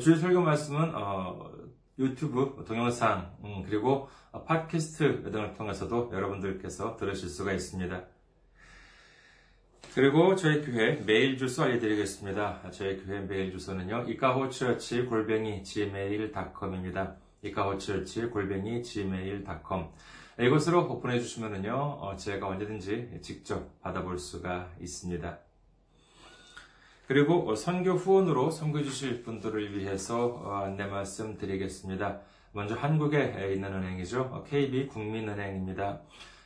주일 설교 말씀은 어, 유튜브 동영상 음, 그리고 팟캐스트 등을 통해서도 여러분들께서 들으실 수가 있습니다. 그리고 저희 교회 메일 주소 알려드리겠습니다. 저희 교회 메일 주소는요, 이카호처치 골뱅이 gmail.com입니다. 이카호처치 골뱅이 gmail.com. 이곳으로 오픈해 주시면은요, 어, 제가 언제든지 직접 받아볼 수가 있습니다. 그리고 선교 후원으로 선교해 주실 분들을 위해서 안내 말씀 드리겠습니다. 먼저 한국에 있는 은행이죠. KB 국민은행입니다.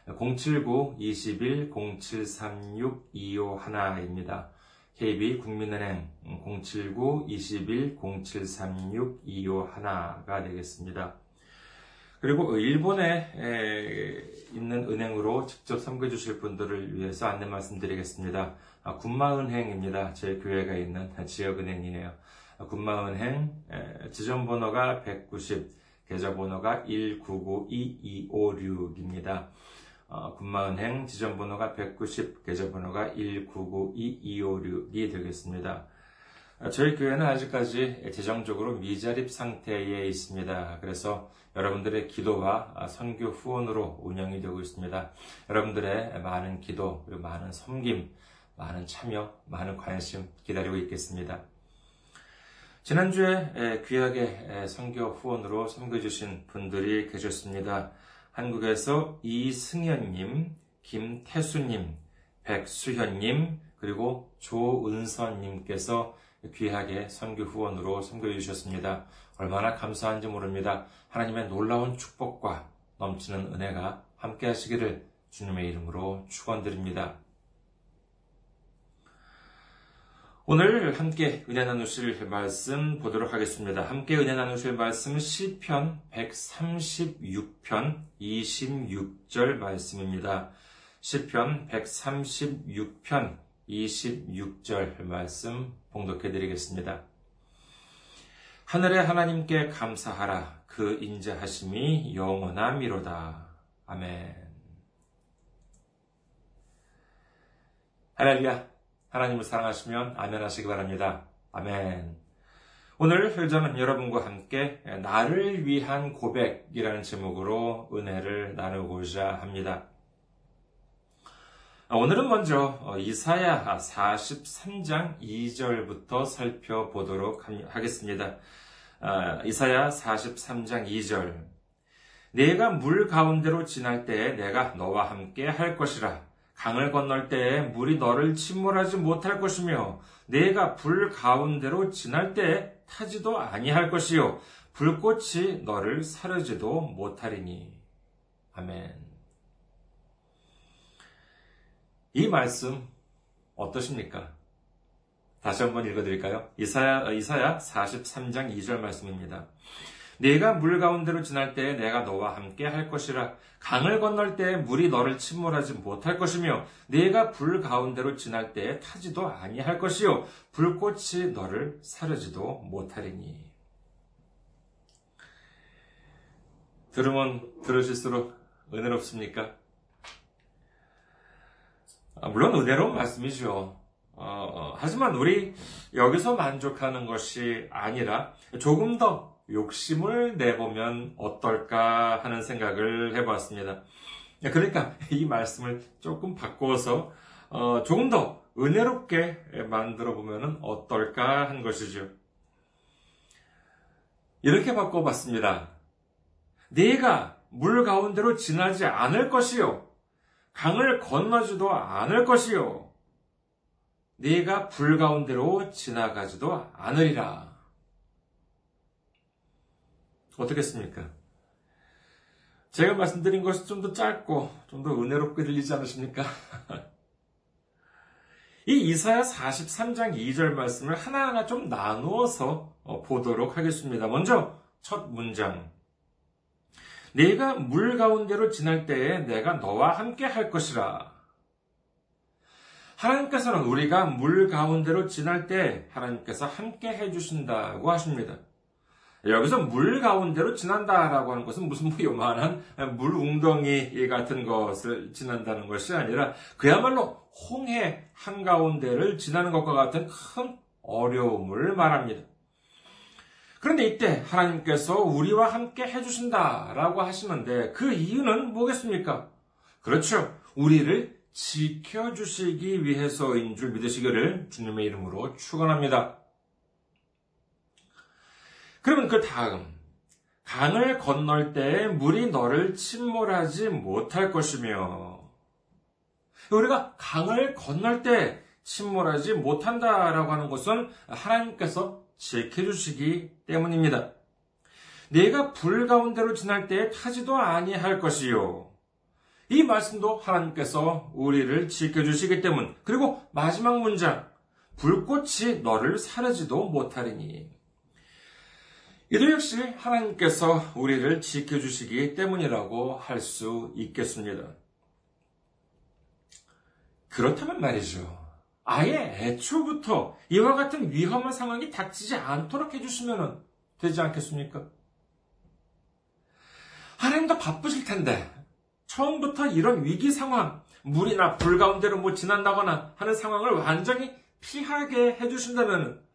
079-21-0736-251입니다. KB 국민은행 079-21-0736-251가 되겠습니다. 그리고 일본에 있는 은행으로 직접 섬겨 주실 분들을 위해서 안내 말씀드리겠습니다. 군마은행입니다. 제 교회가 있는 지역은행이에요. 군마은행 지점번호가 190, 계좌번호가 1992256입니다. 군마은행 지점번호가 190, 계좌번호가 1992256이 되겠습니다. 저희 교회는 아직까지 재정적으로 미자립 상태에 있습니다. 그래서 여러분들의 기도와 선교 후원으로 운영이 되고 있습니다. 여러분들의 많은 기도, 많은 섬김, 많은 참여, 많은 관심 기다리고 있겠습니다. 지난주에 귀하게 선교 후원으로 섬겨주신 분들이 계셨습니다. 한국에서 이승현님, 김태수님, 백수현님, 그리고 조은선님께서 귀하게 선교 후원으로 섬겨주셨습니다. 얼마나 감사한지 모릅니다. 하나님의 놀라운 축복과 넘치는 은혜가 함께 하시기를 주님의 이름으로 축원드립니다. 오늘 함께 은혜 나누실 말씀 보도록 하겠습니다. 함께 은혜 나누실 말씀은 시편 136편 26절 말씀입니다. 시편 136편 26절 말씀 봉독해 드리겠습니다. 하늘의 하나님께 감사하라. 그 인자하심이 영원함이로다. 아멘. 할렐루야. 하나님을 사랑하시면 아멘 하시기 바랍니다. 아멘. 오늘 저는 여러분과 함께 나를 위한 고백이라는 제목으로 은혜를 나누고자 합니다. 오늘은 먼저 이사야 43장 2절부터 살펴보도록 하겠습니다. 이사야 43장 2절 내가 물 가운데로 지날 때에 내가 너와 함께 할 것이라 강을 건널 때에 물이 너를 침몰하지 못할 것이며 내가 불 가운데로 지날 때에 타지도 아니할 것이요 불꽃이 너를 사르지도 못하리니 아멘. 이 말씀 어떠십니까? 다시 한번 읽어드릴까요? 이사야, 이사야 43장 2절 말씀입니다. 내가 물 가운데로 지날 때에 내가 너와 함께 할 것이라 강을 건널 때에 물이 너를 침몰하지 못할 것이며 내가 불 가운데로 지날 때에 타지도 아니할 것이요 불꽃이 너를 사르지도 못하리니 들으면 들으실수록 은혜롭습니까? 물론 은혜로운 말씀이죠. 어, 하지만 우리 여기서 만족하는 것이 아니라 조금 더 욕심을 내보면 어떨까 하는 생각을 해보았습니다. 그러니까 이 말씀을 조금 바꿔서 어, 조금 더 은혜롭게 만들어 보면 어떨까 한 것이죠. 이렇게 바꿔봤습니다. 네가 물 가운데로 지나지 않을 것이요. 강을 건너지도 않을 것이요. 네가 불 가운데로 지나가지도 않으리라. 어떻겠습니까? 제가 말씀드린 것이 좀 더 짧고 좀 더 은혜롭게 들리지 않으십니까? 이 이사야 43장 2절 말씀을 하나하나 좀 나누어서 어, 보도록 하겠습니다. 먼저 첫 문장. 네가 물 가운데로 지날 때에 내가 너와 함께 할 것이라. 하나님께서는 우리가 물 가운데로 지날 때 하나님께서 함께 해주신다고 하십니다. 여기서 물 가운데로 지난다라고 하는 것은 무슨 뭐 요만한 물 웅덩이 같은 것을 지난다는 것이 아니라 그야말로 홍해 한가운데를 지나는 것과 같은 큰 어려움을 말합니다. 그런데 이때 하나님께서 우리와 함께 해주신다라고 하시는데 그 이유는 뭐겠습니까? 그렇죠. 우리를 지켜주시기 위해서인 줄 믿으시기를 주님의 이름으로 축원합니다. 그러면 그 다음 강을 건널 때 물이 너를 침몰하지 못할 것이며 우리가 강을 건널 때 침몰하지 못한다라고 하는 것은 하나님께서 지켜주시기 때문입니다. 내가 불 가운데로 지날 때에 타지도 아니할 것이요. 이 말씀도 하나님께서 우리를 지켜주시기 때문. 그리고 마지막 문장. 불꽃이 너를 사르지도 못하리니. 이도 역시 하나님께서 우리를 지켜주시기 때문이라고 할 수 있겠습니다. 그렇다면 말이죠. 아예 애초부터 이와 같은 위험한 상황이 닥치지 않도록 해주시면 되지 않겠습니까? 하나님도 바쁘실 텐데, 처음부터 이런 위기 상황, 물이나 불 가운데로 못 지난다거나 하는 상황을 완전히 피하게 해주신다면,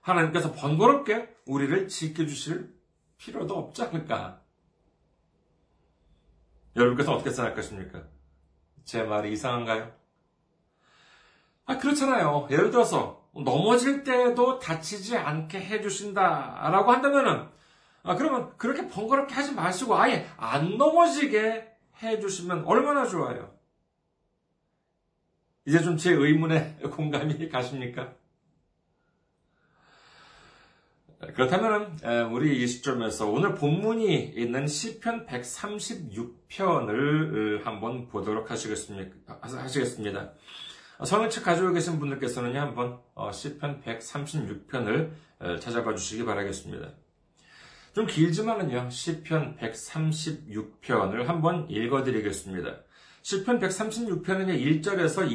하나님께서 번거롭게 우리를 지켜주실 필요도 없지 않을까? 여러분께서 어떻게 생각하십니까? 제 말이 이상한가요? 아, 그렇잖아요. 예를 들어서, 넘어질 때도 다치지 않게 해주신다라고 한다면은, 아, 그러면 그렇게 번거롭게 하지 마시고 아예 안 넘어지게 해주시면 얼마나 좋아요. 이제 좀 제 의문에 공감이 가십니까? 그렇다면 우리 이 시점에서 오늘 본문이 있는 시편 136편을 한번 보도록 하시겠습니다. 성경책 가지고 계신 분들께서는 한번 어, 시편 136편을 찾아봐 주시기 바라겠습니다. 좀 길지만은요, 시편 136편을 한번 읽어드리겠습니다. 시편 136편은 1절에서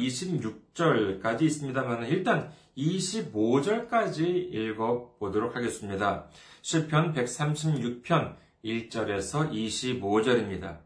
26절까지 있습니다만 일단 25절까지 읽어보도록 하겠습니다. 시편 136편 1절에서 25절입니다.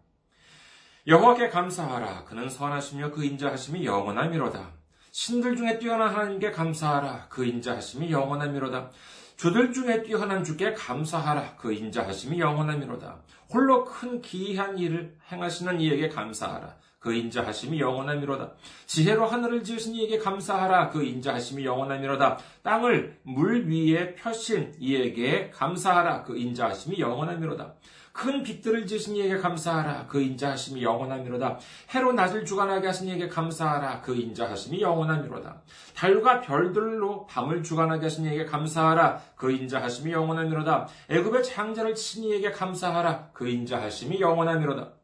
여호와께 감사하라. 그는 선하시며 그 인자하심이 영원하미로다. 신들 중에 뛰어난 하나님께 감사하라. 그 인자하심이 영원하미로다. 주들 중에 뛰어난 주께 감사하라. 그 인자하심이 영원하미로다. 홀로 큰 기이한 일을 행하시는 이에게 감사하라. 그 인자하심이 영원하미로다. 지혜로 하늘을 지으신 이에게 감사하라. 그 인자하심이 영원하미로다. 땅을 물 위에 펴신 이에게 감사하라. 그 인자하심이 영원하미로다. 큰 빛들을 지으신 이에게 감사하라. 그 인자하심이 영원하미로다. 해로 낮을 주관하게 하신 이에게 감사하라. 그 인자하심이 영원하미로다. 달과 별들로 밤을 주관하게 하신 이에게 감사하라. 그 인자하심이 영원하미로다. 애굽의 장자를 친 이에게 감사하라. 그 인자하심이 영원하미로다.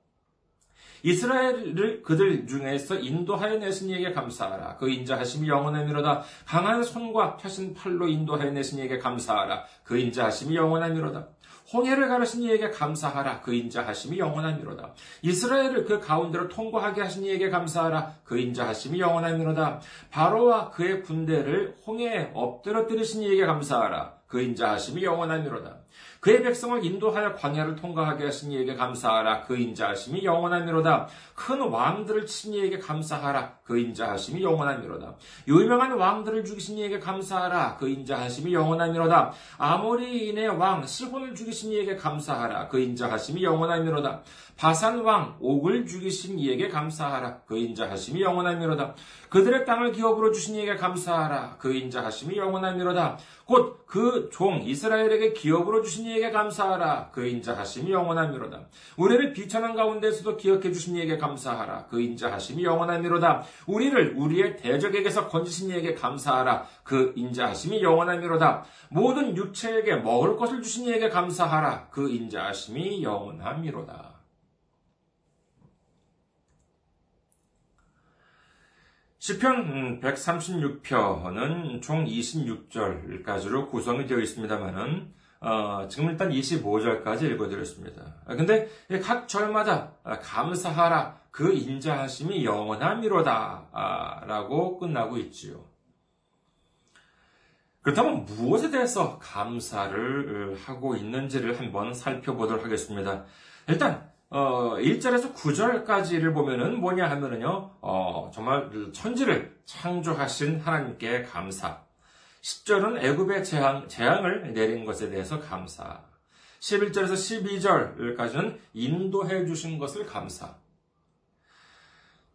이스라엘을 그들 중에서 인도하여 내신 이에게 감사하라. 그 인자하심이 영원하미로다. 강한 손과 펴신 팔로 인도하여 내신 이에게 감사하라. 그 인자하심이 영원하미로다. 홍해를 가르신 이에게 감사하라. 그 인자하심이 영원하미로다. 이스라엘을 그 가운데로 통과하게 하신 이에게 감사하라. 그 인자하심이 영원하미로다. 바로와 그의 군대를 홍해에 엎드러뜨리신 이에게 감사하라. 그 인자하심이 영원하미로다. 그의 백성을 인도하여 광야를 통과하게 하신 이에게 감사하라. 그 인자하심이 영원하미로다. 큰 왕들을 친 이에게 감사하라. 그 인자하심이 영원하미로다. 유명한 왕들을 죽이신 이에게 감사하라. 그 인자하심이 영원하미로다. 아모리인의 왕 시혼을 죽이신 이에게 감사하라. 그 인자하심이 영원하미로다. 바산 왕 옥을 죽이신 이에게 감사하라. 그 인자하심이 영원하미로다. 그들의 땅을 기업으로 주신 이에게 감사하라. 그 인자하심이 영원하미로다. 곧 그 종 이스라엘에게 기업으로 주신 이에게 감사하라. 그 인자하심이 영원하미로다. 우리를 비천한 가운데서도 기억해 주신 이에게 감사하라. 그 인자하심이 영원하미로다. 우리를 우리의 대적에게서 건지신 이에게 감사하라. 그 인자하심이 영원하미로다. 모든 육체에게 먹을 것을 주신 이에게 감사하라. 그 인자하심이 영원하미로다. 시편 136편은 음, 총 26절까지로 구성이 되어 있습니다만은 어, 지금 일단 25절까지 읽어드렸습니다. 아, 근데 각 절마다 감사하라 그 인자하심이 영원함이로다 아, 라고 끝나고 있지요. 그렇다면 무엇에 대해서 감사를 어, 하고 있는지를 한번 살펴보도록 하겠습니다. 일단 어, 1절에서 9절까지를 보면은 뭐냐 하면은요, 어, 정말 천지를 창조하신 하나님께 감사. 10절은 애굽의 재앙, 재앙을 내린 것에 대해서 감사. 11절에서 12절까지는 인도해 주신 것을 감사.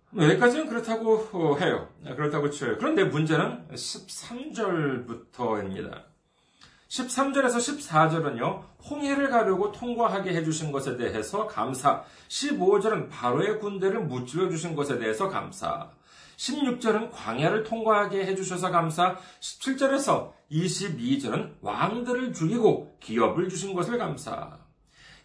뭐 여기까지는 그렇다고 해요. 그렇다고 쳐요. 그런데 문제는 13절부터입니다. 13절에서 14절은요, 홍해를 가르고 통과하게 해주신 것에 대해서 감사. 15절은 바로의 군대를 무찔러 주신 것에 대해서 감사. 16절은 광야를 통과하게 해주셔서 감사. 17절에서 22절은 왕들을 죽이고 기업을 주신 것을 감사.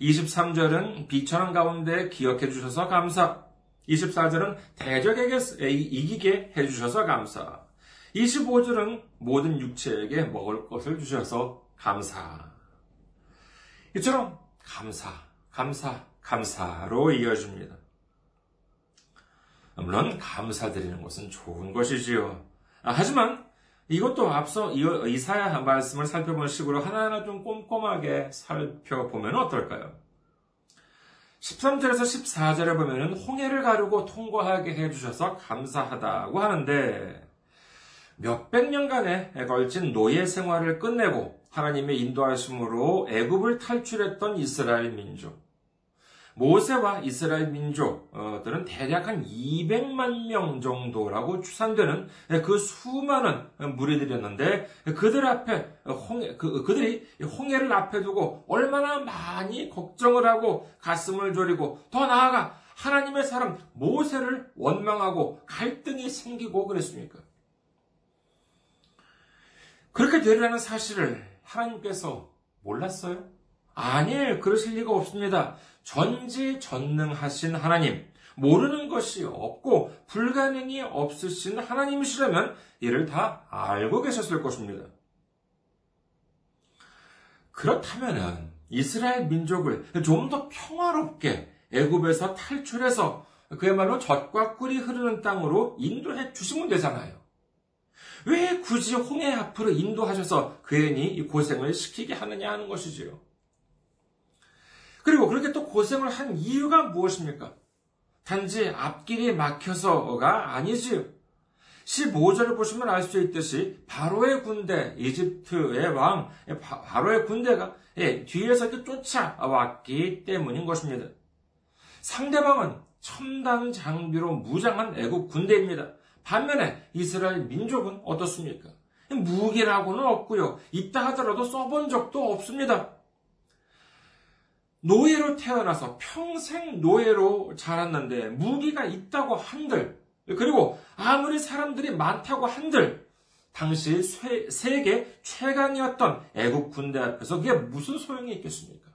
23절은 비천한 가운데 기억해 주셔서 감사. 24절은 대적에게 이기게 해주셔서 감사. 25절은 모든 육체에게 먹을 것을 주셔서 감사. 이처럼 감사, 감사, 감사로 이어집니다. 물론 감사드리는 것은 좋은 것이지요. 아, 하지만 이것도 앞서 이사야 말씀을 살펴본 식으로 하나하나 좀 꼼꼼하게 살펴보면 어떨까요? 13절에서 14절에 보면 홍해를 가르고 통과하게 해주셔서 감사하다고 하는데 몇백 년간에 걸친 노예 생활을 끝내고 하나님의 인도하심으로 애굽을 탈출했던 이스라엘 민족. 모세와 이스라엘 민족들은 대략 한 200만 명 정도라고 추산되는 그 수많은 무리들이었는데 그들 앞에 홍해, 그, 그들이 홍해를 앞에 두고 얼마나 많이 걱정을 하고 가슴을 졸이고 더 나아가 하나님의 사람 모세를 원망하고 갈등이 생기고 그랬습니까? 그렇게 되리라는 사실을 하나님께서 몰랐어요? 아니에요. 그러실 리가 없습니다. 전지전능하신 하나님, 모르는 것이 없고 불가능이 없으신 하나님이시라면 이를 다 알고 계셨을 것입니다. 그렇다면 이스라엘 민족을 좀 더 평화롭게 애굽에서 탈출해서 그야말로 젖과 꿀이 흐르는 땅으로 인도해 주시면 되잖아요. 왜 굳이 홍해 앞으로 인도하셔서 괜히 이 고생을 시키게 하느냐 하는 것이지요. 그리고 그렇게 또 고생을 한 이유가 무엇입니까? 단지 앞길이 막혀서가 아니지요. 15절을 보시면 알 수 있듯이 바로의 군대, 이집트의 왕, 바로의 군대가 예, 뒤에서 이렇게 쫓아왔기 때문인 것입니다. 상대방은 첨단 장비로 무장한 애국 군대입니다. 반면에 이스라엘 민족은 어떻습니까? 무기라고는 없고요. 있다 하더라도 써본 적도 없습니다. 노예로 태어나서 평생 노예로 자랐는데 무기가 있다고 한들 그리고 아무리 사람들이 많다고 한들 당시 세계 최강이었던 애국 군대 앞에서 그게 무슨 소용이 있겠습니까?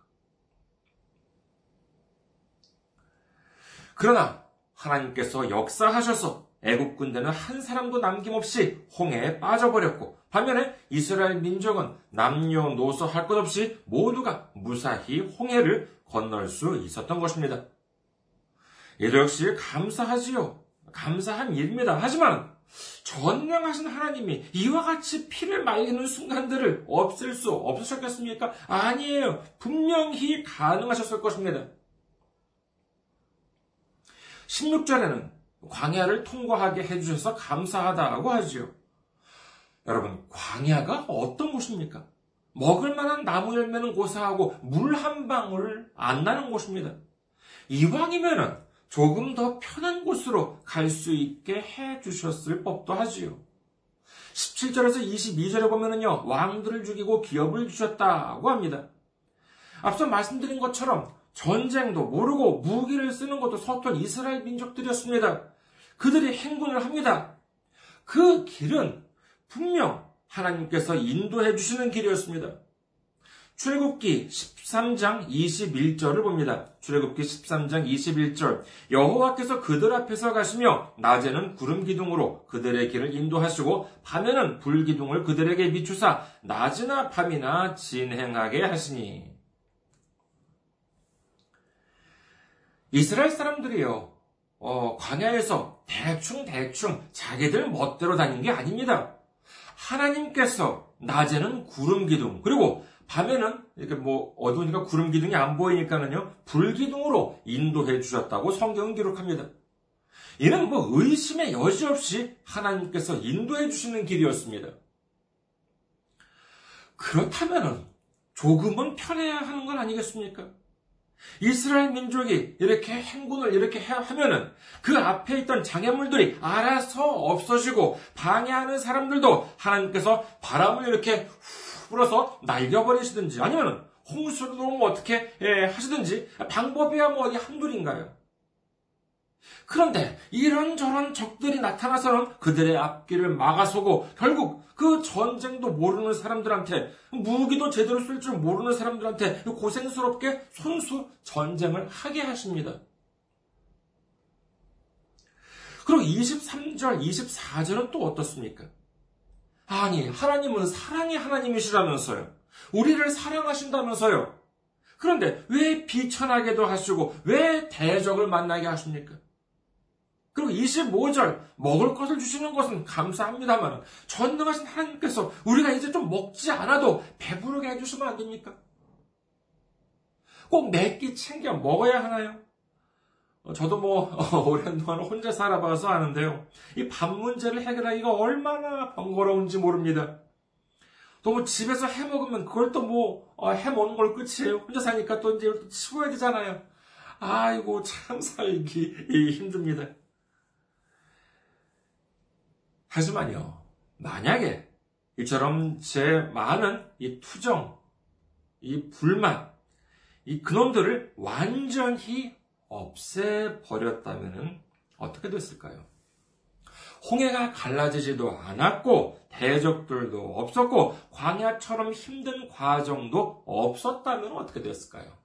그러나 하나님께서 역사하셔서 애국 군대는 한 사람도 남김없이 홍해에 빠져버렸고 반면에 이스라엘 민족은 남녀노소 할 것 없이 모두가 무사히 홍해를 건널 수 있었던 것입니다. 이도 역시 감사하지요. 감사한 일입니다. 하지만 전능하신 하나님이 이와 같이 피를 말리는 순간들을 없앨 수 없으셨겠습니까? 아니에요. 분명히 가능하셨을 것입니다. 16절에는 광야를 통과하게 해주셔서 감사하다고 하지요. 여러분, 광야가 어떤 곳입니까? 먹을 만한 나무 열매는 고사하고 물 한 방울 안 나는 곳입니다. 이왕이면은 조금 더 편한 곳으로 갈 수 있게 해 주셨을 법도 하지요. 17절에서 22절에 보면은요, 왕들을 죽이고 기업을 주셨다고 합니다. 앞서 말씀드린 것처럼 전쟁도 모르고 무기를 쓰는 것도 서툰 이스라엘 민족들이었습니다. 그들이 행군을 합니다. 그 길은 분명 하나님께서 인도해 주시는 길이었습니다. 출애굽기 13장 21절을 봅니다. 출애굽기 13장 21절 여호와께서 그들 앞에서 가시며 낮에는 구름 기둥으로 그들의 길을 인도하시고 밤에는 불 기둥을 그들에게 비추사 낮이나 밤이나 진행하게 하시니 이스라엘 사람들이요 어, 광야에서 대충 대충 자기들 멋대로 다닌 게 아닙니다. 하나님께서 낮에는 구름 기둥 그리고 밤에는 이렇게 뭐 어두우니까 구름 기둥이 안 보이니까는요 불 기둥으로 인도해 주셨다고 성경은 기록합니다. 이는 뭐 의심의 여지 없이 하나님께서 인도해 주시는 길이었습니다. 그렇다면은 조금은 편해야 하는 건 아니겠습니까? 이스라엘 민족이 이렇게 행군을 이렇게 하면은 그 앞에 있던 장애물들이 알아서 없어지고 방해하는 사람들도 하나님께서 바람을 이렇게 불어서 날려버리시든지 아니면 홍수를 놓으면 어떻게 예, 하시든지 방법이야 뭐 어디 한둘인가요? 그런데 이런저런 적들이 나타나서는 그들의 앞길을 막아서고 결국 그 전쟁도 모르는 사람들한테 무기도 제대로 쓸 줄 모르는 사람들한테 고생스럽게 손수 전쟁을 하게 하십니다. 그리고 23절, 24절은 또 어떻습니까? 아니, 하나님은 사랑의 하나님이시라면서요. 우리를 사랑하신다면서요. 그런데 왜 비천하게도 하시고 왜 대적을 만나게 하십니까? 그리고 25절 먹을 것을 주시는 것은 감사합니다만 전능하신 하나님께서 우리가 이제 좀 먹지 않아도 배부르게 해주시면 안 됩니까? 꼭몇끼 챙겨 먹어야 하나요? 어, 저도 뭐 오랜 동안 혼자 살아봐서 아는데요. 이 밥 문제를 해결하기가 얼마나 번거로운지 모릅니다. 또 뭐 집에서 해 먹으면 그걸 또뭐 어, 해 먹는 걸 끝이에요. 혼자 사니까 또 이제 치워야 되잖아요. 아이고 참 살기 힘듭니다. 하지만요, 만약에 이처럼 제 많은 이 투정, 이 불만, 이 그놈들을 완전히 없애버렸다면 어떻게 됐을까요? 홍해가 갈라지지도 않았고 대적들도 없었고 광야처럼 힘든 과정도 없었다면 어떻게 됐을까요?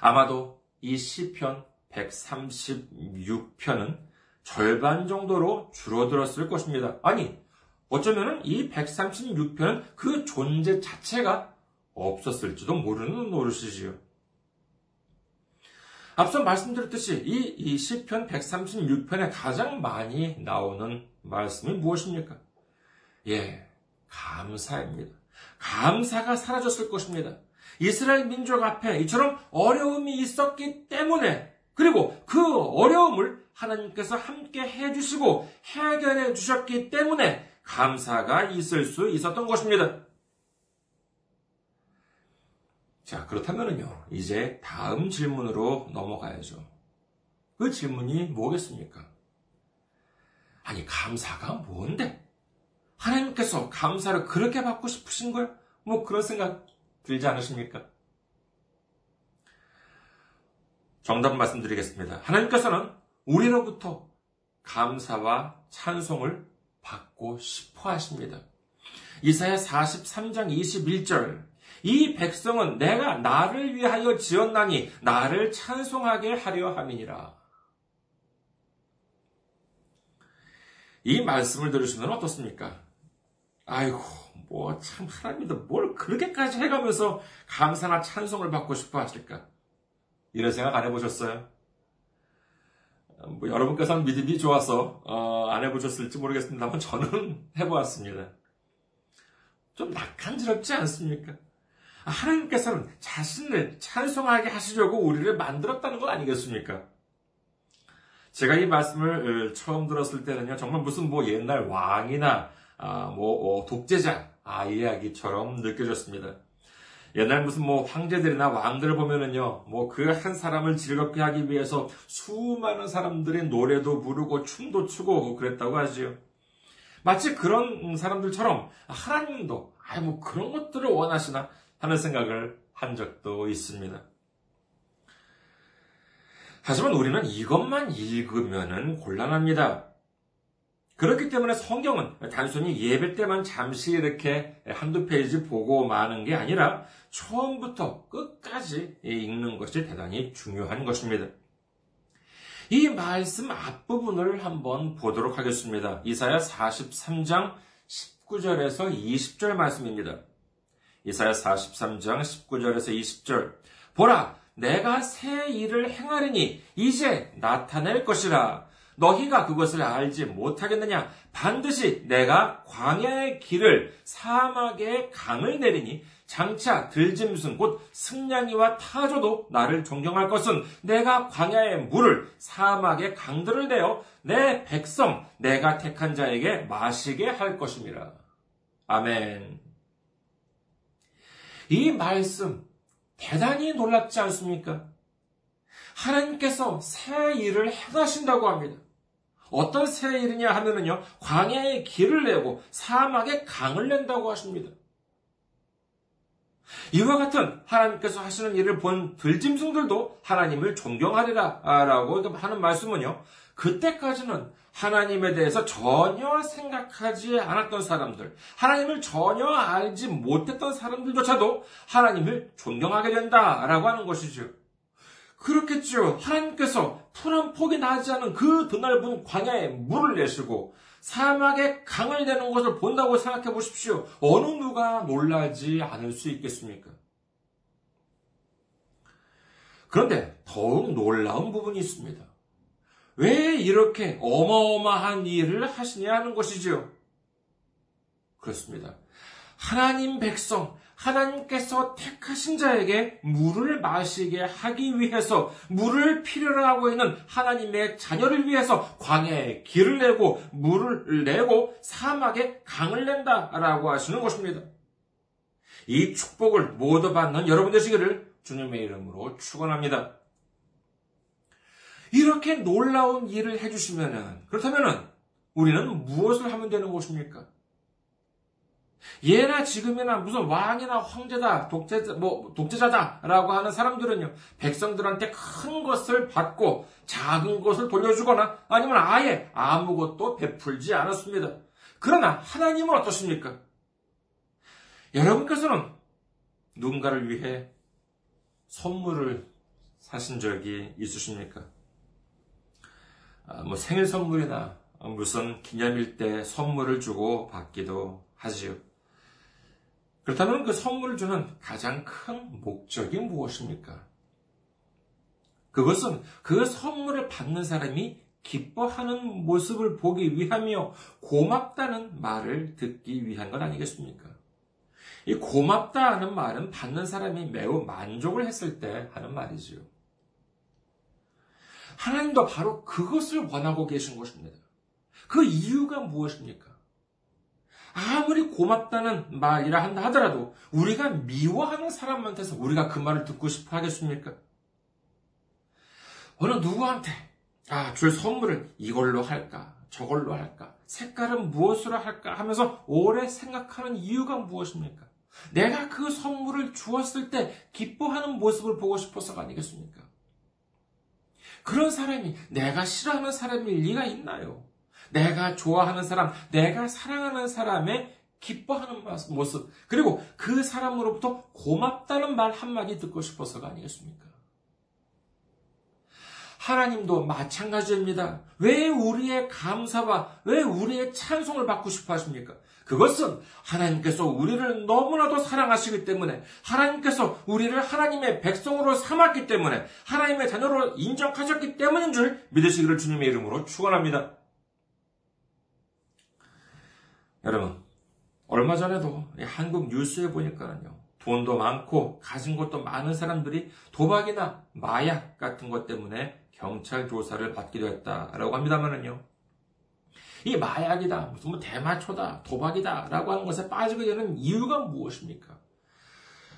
아마도 이 시편 136편은 절반 정도로 줄어들었을 것입니다. 아니, 어쩌면 이 136편은 그 존재 자체가 없었을지도 모르는 노릇이지요. 앞서 말씀드렸듯이 이, 이 시편 136편에 가장 많이 나오는 말씀이 무엇입니까? 예, 감사입니다. 감사가 사라졌을 것입니다. 이스라엘 민족 앞에 이처럼 어려움이 있었기 때문에 그리고 그 어려움을 하나님께서 함께 해주시고 해결해 주셨기 때문에 감사가 있을 수 있었던 것입니다. 자, 그렇다면요, 이제 다음 질문으로 넘어가야죠. 그 질문이 뭐겠습니까? 아니, 감사가 뭔데? 하나님께서 감사를 그렇게 받고 싶으신 거야? 뭐 그런 생각 들지 않으십니까? 정답 말씀드리겠습니다. 하나님께서는 우리로부터 감사와 찬송을 받고 싶어 하십니다. 이사야 43장 21절. 이 백성은 내가 나를 위하여 지었나니 나를 찬송하게 하려 함이니라. 이 말씀을 들으시면 어떻습니까? 아이고, 뭐 참 하나님도 뭘 그렇게까지 해가면서 감사나 찬송을 받고 싶어 하실까? 이런 생각 안 해보셨어요? 뭐 여러분께서는 믿음이 좋아서 어, 안 해보셨을지 모르겠습니다만 저는 해보았습니다. 좀 낙한스럽지 않습니까? 하나님께서는 자신을 찬송하게 하시려고 우리를 만들었다는 것 아니겠습니까? 제가 이 말씀을 어, 처음 들었을 때는요, 정말 무슨 뭐 옛날 왕이나 아, 뭐 어, 독재자 아, 이야기처럼 느껴졌습니다. 옛날 무슨 뭐 황제들이나 왕들을 보면은요, 뭐 그 한 사람을 즐겁게 하기 위해서 수많은 사람들의 노래도 부르고 춤도 추고 그랬다고 하지요. 마치 그런 사람들처럼 하나님도 아뭐 그런 것들을 원하시나 하는 생각을 한 적도 있습니다. 하지만 우리는 이것만 읽으면은 곤란합니다. 그렇기 때문에 성경은 단순히 예배 때만 잠시 이렇게 한두 페이지 보고 마는 게 아니라 처음부터 끝까지 읽는 것이 대단히 중요한 것입니다. 이 말씀 앞부분을 한번 보도록 하겠습니다. 이사야 43장 19절에서 20절 말씀입니다. 이사야 43장 19절에서 20절. 보라, 내가 새 일을 행하리니 이제 나타낼 것이라. 너희가 그것을 알지 못하겠느냐? 반드시 내가 광야의 길을 사막의 강을 내리니 장차 들짐승 곧 승냥이와 타조도 나를 존경할 것은 내가 광야의 물을 사막의 강들을 내어 내 백성 내가 택한 자에게 마시게 할 것입니다. 아멘. 이 말씀 대단히 놀랍지 않습니까? 하나님께서 새 일을 행하신다고 합니다. 어떤 새 일이냐 하면은요, 광야의 길을 내고 사막에 강을 낸다고 하십니다. 이와 같은 하나님께서 하시는 일을 본 들짐승들도 하나님을 존경하리라 라고 하는 말씀은요, 그때까지는 하나님에 대해서 전혀 생각하지 않았던 사람들, 하나님을 전혀 알지 못했던 사람들조차도 하나님을 존경하게 된다라고 하는 것이죠. 그렇겠죠. 하나님께서 풀한 폭이 나지 않은 그 드넓은 광야에 물을 내시고 사막에 강을 내는 것을 본다고 생각해 보십시오. 어느 누가 놀라지 않을 수 있겠습니까? 그런데 더욱 놀라운 부분이 있습니다. 왜 이렇게 어마어마한 일을 하시냐 하는 것이지요. 그렇습니다. 하나님 백성, 하나님께서 택하신 자에게 물을 마시게 하기 위해서 물을 필요로 하고 있는 하나님의 자녀를 위해서 광야에 길을 내고 물을 내고 사막에 강을 낸다라고 하시는 것입니다. 이 축복을 모두 받는 여러분 되시기를 주님의 이름으로 축원합니다. 이렇게 놀라운 일을 해주시면은 그렇다면은 우리는 무엇을 하면 되는 것입니까? 예나 지금이나 무슨 왕이나 황제다, 독재자, 뭐, 독재자다라고 하는 사람들은요, 백성들한테 큰 것을 받고 작은 것을 돌려주거나 아니면 아예 아무것도 베풀지 않았습니다. 그러나 하나님은 어떠십니까? 여러분께서는 누군가를 위해 선물을 사신 적이 있으십니까? 아, 뭐 생일 선물이나 무슨 기념일 때 선물을 주고 받기도 하지요. 그렇다면 그 선물을 주는 가장 큰 목적이 무엇입니까? 그것은 그 선물을 받는 사람이 기뻐하는 모습을 보기 위함이요. 고맙다는 말을 듣기 위한 것 아니겠습니까? 이 고맙다 는 말은 받는 사람이 매우 만족을 했을 때 하는 말이지요. 하나님도 바로 그것을 원하고 계신 것입니다. 그 이유가 무엇입니까? 아무리 고맙다는 말이라 한다 하더라도 우리가 미워하는 사람한테서 우리가 그 말을 듣고 싶어 하겠습니까? 어느 누구한테 아, 줄 선물을 이걸로 할까? 저걸로 할까? 색깔은 무엇으로 할까? 하면서 오래 생각하는 이유가 무엇입니까? 내가 그 선물을 주었을 때 기뻐하는 모습을 보고 싶어서가 아니겠습니까? 그런 사람이 내가 싫어하는 사람일 리가 있나요? 내가 좋아하는 사람, 내가 사랑하는 사람의 기뻐하는 모습, 그리고 그 사람으로부터 고맙다는 말 한마디 듣고 싶어서가 아니겠습니까? 하나님도 마찬가지입니다. 왜 우리의 감사와 왜 우리의 찬송을 받고 싶어 하십니까? 그것은 하나님께서 우리를 너무나도 사랑하시기 때문에 하나님께서 우리를 하나님의 백성으로 삼았기 때문에 하나님의 자녀로 인정하셨기 때문인 줄 믿으시기를 주님의 이름으로 축원합니다. 여러분, 얼마 전에도 한국 뉴스에 보니까요. 돈도 많고 가진 것도 많은 사람들이 도박이나 마약 같은 것 때문에 경찰 조사를 받기도 했다라고 합니다만은요. 이 마약이다, 무슨 뭐 대마초다, 도박이다 라고 하는 것에 빠지게 되는 이유가 무엇입니까?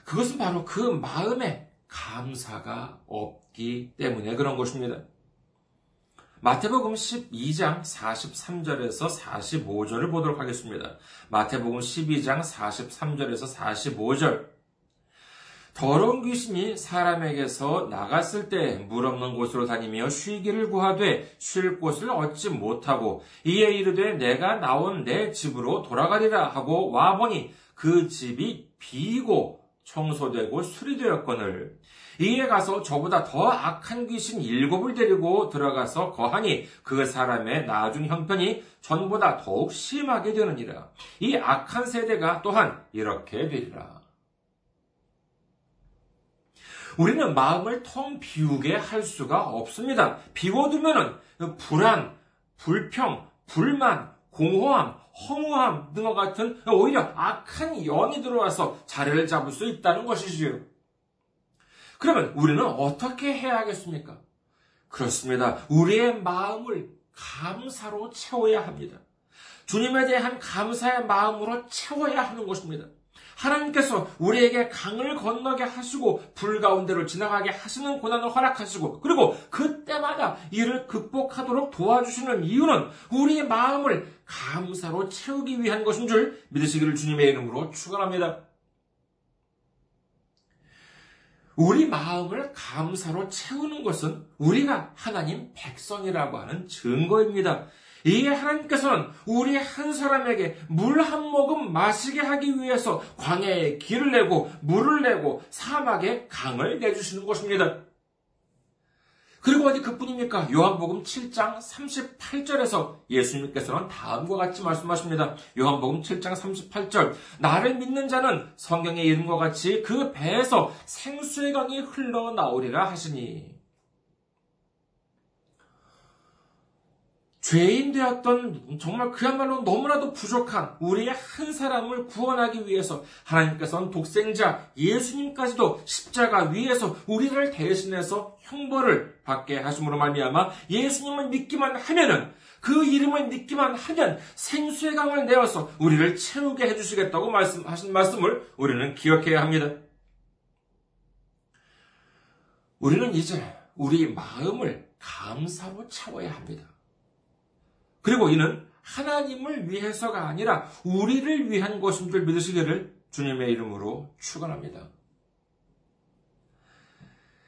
그것은 바로 그 마음에 감사가 없기 때문에 그런 것입니다. 마태복음 12장 43절에서 45절을 보도록 하겠습니다. 마태복음 12장 43절에서 45절. 더러운 귀신이 사람에게서 나갔을 때 물 없는 곳으로 다니며 쉬기를 구하되 쉴 곳을 얻지 못하고 이에 이르되 내가 나온 내 집으로 돌아가리라 하고 와보니 그 집이 비고 청소되고 수리되었거늘 이에 가서 저보다 더 악한 귀신 일곱을 데리고 들어가서 거하니 그 사람의 나중 형편이 전보다 더욱 심하게 되느니라. 이 악한 세대가 또한 이렇게 되리라. 우리는 마음을 텅 비우게 할 수가 없습니다. 비워두면은 불안, 불평, 불만, 공허함, 허무함 등과 같은 오히려 악한 영이 들어와서 자리를 잡을 수 있다는 것이지요. 그러면 우리는 어떻게 해야 하겠습니까? 그렇습니다. 우리의 마음을 감사로 채워야 합니다. 주님에 대한 감사의 마음으로 채워야 하는 것입니다. 하나님께서 우리에게 강을 건너게 하시고 불 가운데로 지나가게 하시는 고난을 허락하시고 그리고 그때마다 이를 극복하도록 도와주시는 이유는 우리의 마음을 감사로 채우기 위한 것인 줄 믿으시기를 주님의 이름으로 축원합니다. 우리 마음을 감사로 채우는 것은 우리가 하나님 백성이라고 하는 증거입니다. 이에 하나님께서는 우리 한 사람에게 물 한 모금 마시게 하기 위해서 광야에 길을 내고 물을 내고 사막에 강을 내주시는 것입니다. 그리고 어디 그뿐입니까? 요한복음 7장 38절에서 예수님께서는 다음과 같이 말씀하십니다. 요한복음 7장 38절. 나를 믿는 자는 성경의 이름과 같이 그 배에서 생수의 강이 흘러나오리라 하시니. 죄인 되었던 정말 그야말로 너무나도 부족한 우리의 한 사람을 구원하기 위해서 하나님께서는 독생자 예수님까지도 십자가 위에서 우리를 대신해서 형벌을 받게 하심으로 말미암아 예수님을 믿기만 하면은 그 이름을 믿기만 하면 생수의 강을 내어서 우리를 채우게 해주시겠다고 말씀하신 말씀을 우리는 기억해야 합니다. 우리는 이제 우리 마음을 감사로 채워야 합니다. 그리고 이는 하나님을 위해서가 아니라 우리를 위한 것인 줄 믿으시기를 주님의 이름으로 축원합니다.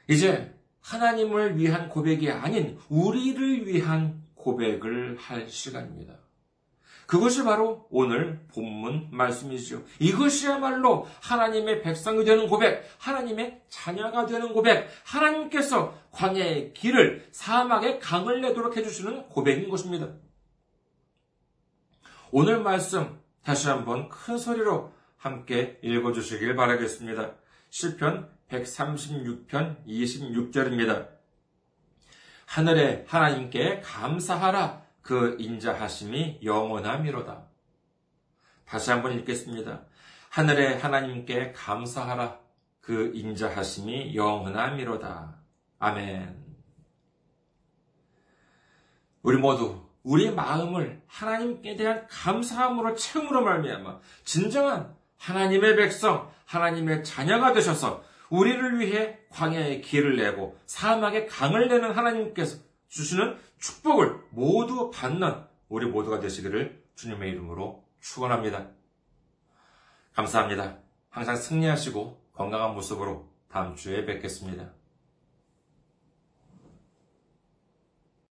이제 하나님을 위한 고백이 아닌 우리를 위한 고백을 할 시간입니다. 그것이 바로 오늘 본문 말씀이죠. 이것이야말로 하나님의 백성이 되는 고백, 하나님의 자녀가 되는 고백, 하나님께서 광야의 길을 사막의 강을 내도록 해주시는 고백인 것입니다. 오늘 말씀 다시 한번 큰 소리로 함께 읽어주시길 바라겠습니다. 시편 136편 26절입니다. 하늘에 하나님께 감사하라 그 인자하심이 영원함이로다. 다시 한번 읽겠습니다. 하늘에 하나님께 감사하라 그 인자하심이 영원함이로다. 아멘. 우리 모두 우리 마음을 하나님께 대한 감사함으로 채움으로 말미암아 진정한 하나님의 백성, 하나님의 자녀가 되셔서 우리를 위해 광야의 길을 내고 사막에 강을 내는 하나님께서 주시는 축복을 모두 받는 우리 모두가 되시기를 주님의 이름으로 축원합니다. 감사합니다. 항상 승리하시고 건강한 모습으로 다음 주에 뵙겠습니다.